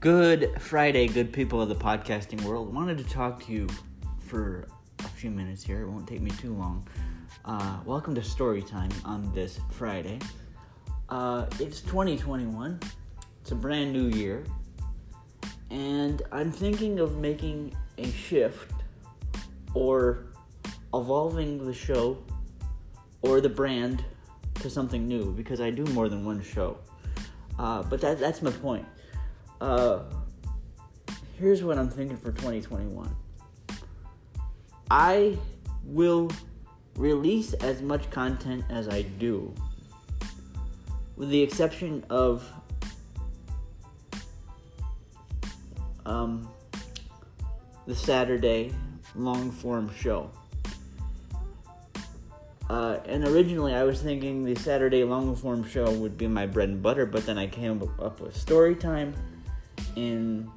Good Friday, good people of the podcasting world. Wanted to talk to you for a few minutes here. It won't take me too long. Uh, welcome to Story Time on this Friday. Uh, it's 2021. It's a brand new year, and I'm thinking of making a shift or evolving the show or the brand to something new because I do more than one show. Uh, but that, that's my point. Uh, here's what I'm thinking for 2021. I will release as much content as I do, with the exception of um, the Saturday long form show. Uh, and originally, I was thinking the Saturday long form show would be my bread and butter, but then I came up with story time in,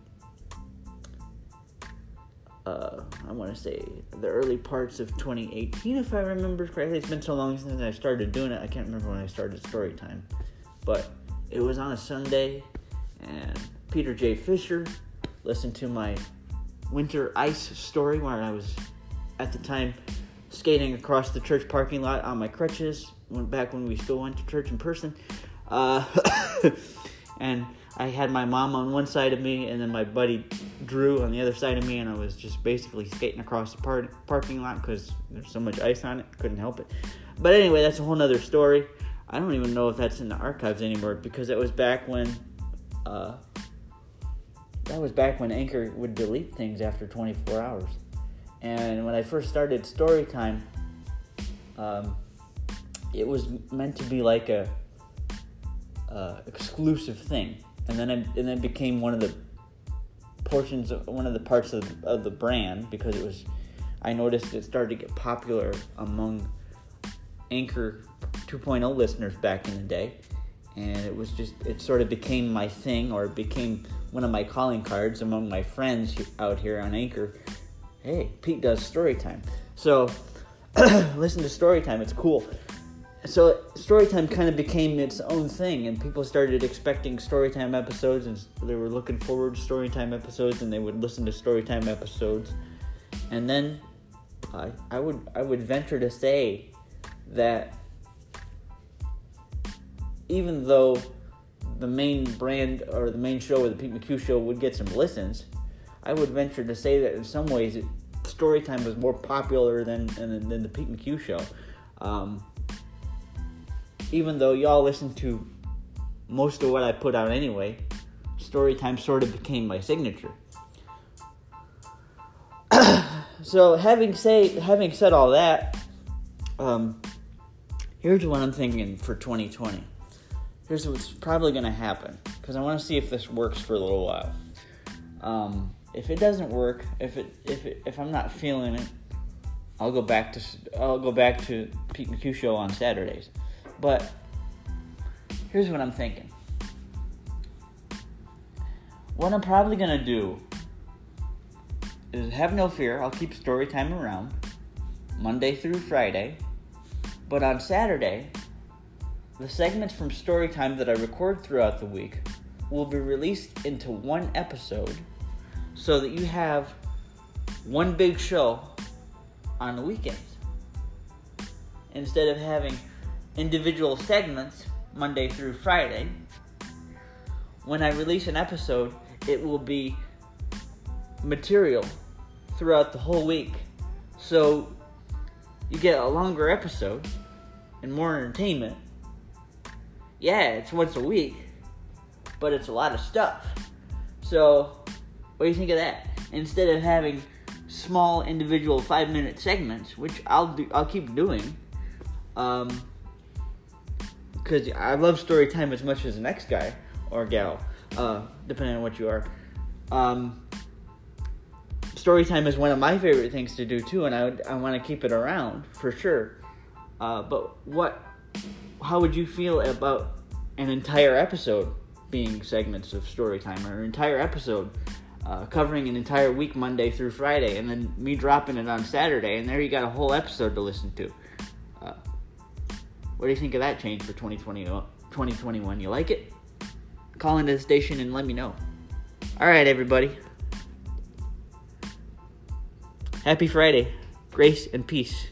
uh, I want to say, the early parts of 2018, if I remember correctly. It's been so long since I started doing it, I can't remember when I started story time. But it was on a Sunday, and Peter J. Fisher listened to my winter ice story where I was at the time skating across the church parking lot on my crutches. Went back when we still went to church in person, uh, and I had my mom on one side of me, and then my buddy Drew on the other side of me, and I was just basically skating across the par- parking lot because there's so much ice on it, couldn't help it. But anyway, that's a whole nother story. I don't even know if that's in the archives anymore because it was back when. Uh, that was back when Anchor would delete things after 24 hours. And when I first started Storytime, um, it was meant to be like a uh, exclusive thing, and then it, and then became one of the portions of one of the parts of, of the brand because it was. I noticed it started to get popular among Anchor 2.0 listeners back in the day, and it was just it sort of became my thing or it became one of my calling cards among my friends out here on Anchor. Hey, Pete does story time. So listen to story time, it's cool. So story time kind of became its own thing and people started expecting story time episodes and they were looking forward to story time episodes and they would listen to story time episodes. And then I, I would I would venture to say that even though the main brand or the main show or the Pete McHugh show would get some listens, I would venture to say that in some ways Storytime was more popular than, than, than the Pete McHugh show. Um, even though y'all listen to most of what I put out anyway, story time sort of became my signature. so having say having said all that, um, here's what I'm thinking for 2020 here's what's probably going to happen because I want to see if this works for a little while. Um, if it doesn't work, if it if it, if I'm not feeling it, I'll go back to I'll go back to Pete McHugh show on Saturdays. But here's what I'm thinking. What I'm probably gonna do is have no fear. I'll keep story time around Monday through Friday, but on Saturday the segments from story time that I record throughout the week will be released into one episode so that you have one big show on the weekends. Instead of having individual segments Monday through Friday, when I release an episode, it will be material throughout the whole week. So you get a longer episode and more entertainment yeah, it's once a week, but it's a lot of stuff. So, what do you think of that? Instead of having small individual five minute segments, which I'll do, I'll keep doing, um, because I love story time as much as the next guy or gal, uh, depending on what you are. Um, story time is one of my favorite things to do too, and I I want to keep it around for sure. Uh, but what how would you feel about an entire episode being segments of story time or an entire episode uh, covering an entire week monday through friday and then me dropping it on saturday and there you got a whole episode to listen to uh, what do you think of that change for 2020, 2021? Uh, you like it? Call into the station and let me know. All right, everybody. Happy Friday. Grace and peace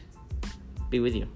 be with you.